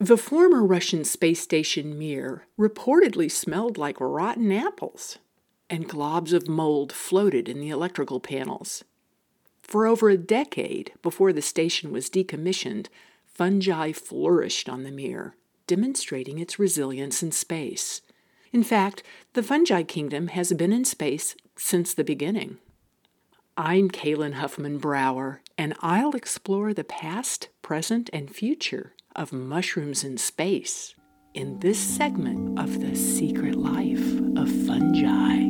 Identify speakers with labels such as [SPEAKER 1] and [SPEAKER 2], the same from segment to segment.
[SPEAKER 1] The former Russian space station Mir reportedly smelled like rotten apples, and globs of mold floated in the electrical panels. For over a decade before the station was decommissioned, fungi flourished on the Mir, demonstrating its resilience in space. In fact, the fungi kingdom has been in space since the beginning. I'm Kaylin Huffman Brower, and I'll explore the past, present, and future of mushrooms in space in this segment of The Secret Life of Fungi.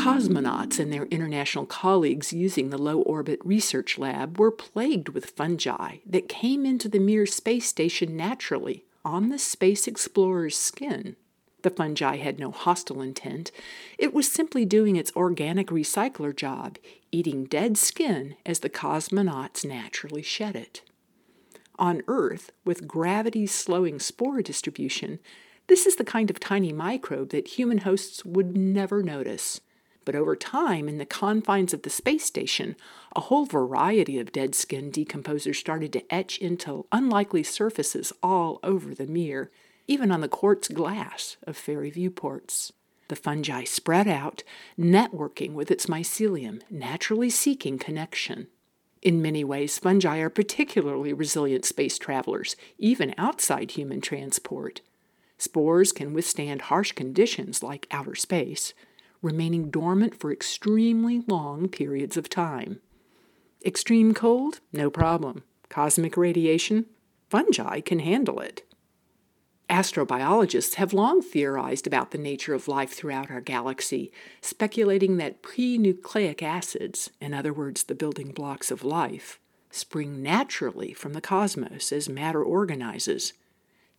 [SPEAKER 1] Cosmonauts and their international colleagues using the Low Orbit Research Lab were plagued with fungi that came into the Mir space station naturally on the space explorer's skin. The fungi had no hostile intent. It was simply doing its organic recycler job, eating dead skin as the cosmonauts naturally shed it. On Earth, with gravity slowing spore distribution, this is the kind of tiny microbe that human hosts would never notice. But over time, in the confines of the space station, a whole variety of dead skin decomposers started to etch into unlikely surfaces all over the Mir, even on the quartz glass of ferry viewports. The fungi spread out, networking with its mycelium, naturally seeking connection. In many ways, fungi are particularly resilient space travelers, even outside human transport. Spores can withstand harsh conditions like outer space, remaining dormant for extremely long periods of time. Extreme cold? No problem. Cosmic radiation? Fungi can handle it. Astrobiologists have long theorized about the nature of life throughout our galaxy, speculating that pre nucleic acids, in other words, the building blocks of life, spring naturally from the cosmos as matter organizes.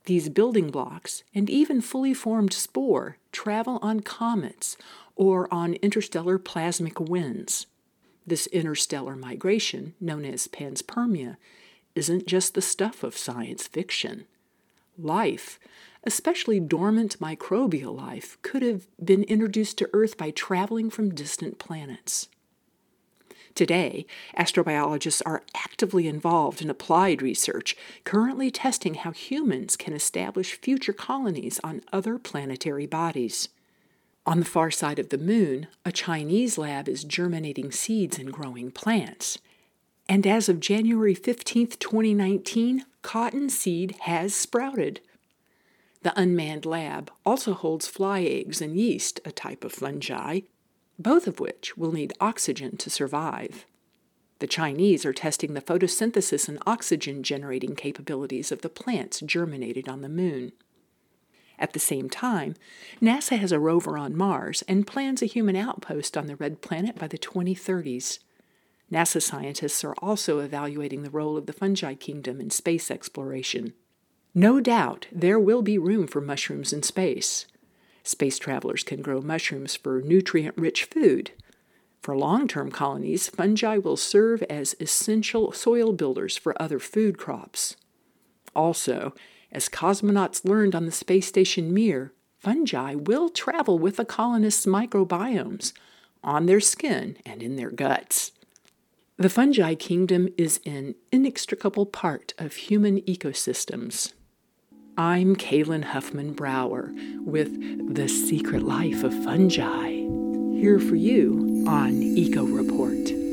[SPEAKER 1] These building blocks, and even fully formed spore, travel on comets or on interstellar plasmic winds. This interstellar migration, known as panspermia, isn't just the stuff of science fiction life, especially dormant microbial life, could have been introduced to Earth by traveling from distant planets. Today, astrobiologists are actively involved in applied research, currently testing how humans can establish future colonies on other planetary bodies. On the far side of the moon, a Chinese lab is germinating seeds and growing plants. And as of January 15, 2019, cottonseed has sprouted. The unmanned lab also holds fly eggs and yeast, a type of fungi, both of which will need oxygen to survive. The Chinese are testing the photosynthesis and oxygen generating capabilities of the plants germinated on the moon. At the same time, NASA has a rover on Mars and plans a human outpost on the red planet by the 2030s. NASA scientists are also evaluating the role of the fungi kingdom in space exploration. No doubt there will be room for mushrooms in space. Space travelers can grow mushrooms for nutrient rich food. For long term colonies, fungi will serve as essential soil builders for other food crops. Also, as cosmonauts learned on the space station Mir, fungi will travel with the colonists' microbiomes on their skin and in their guts. The fungi kingdom is an inextricable part of human ecosystems. I'm Kaylin Huffman Brower with The Secret Life of Fungi, here for you on Eco Report.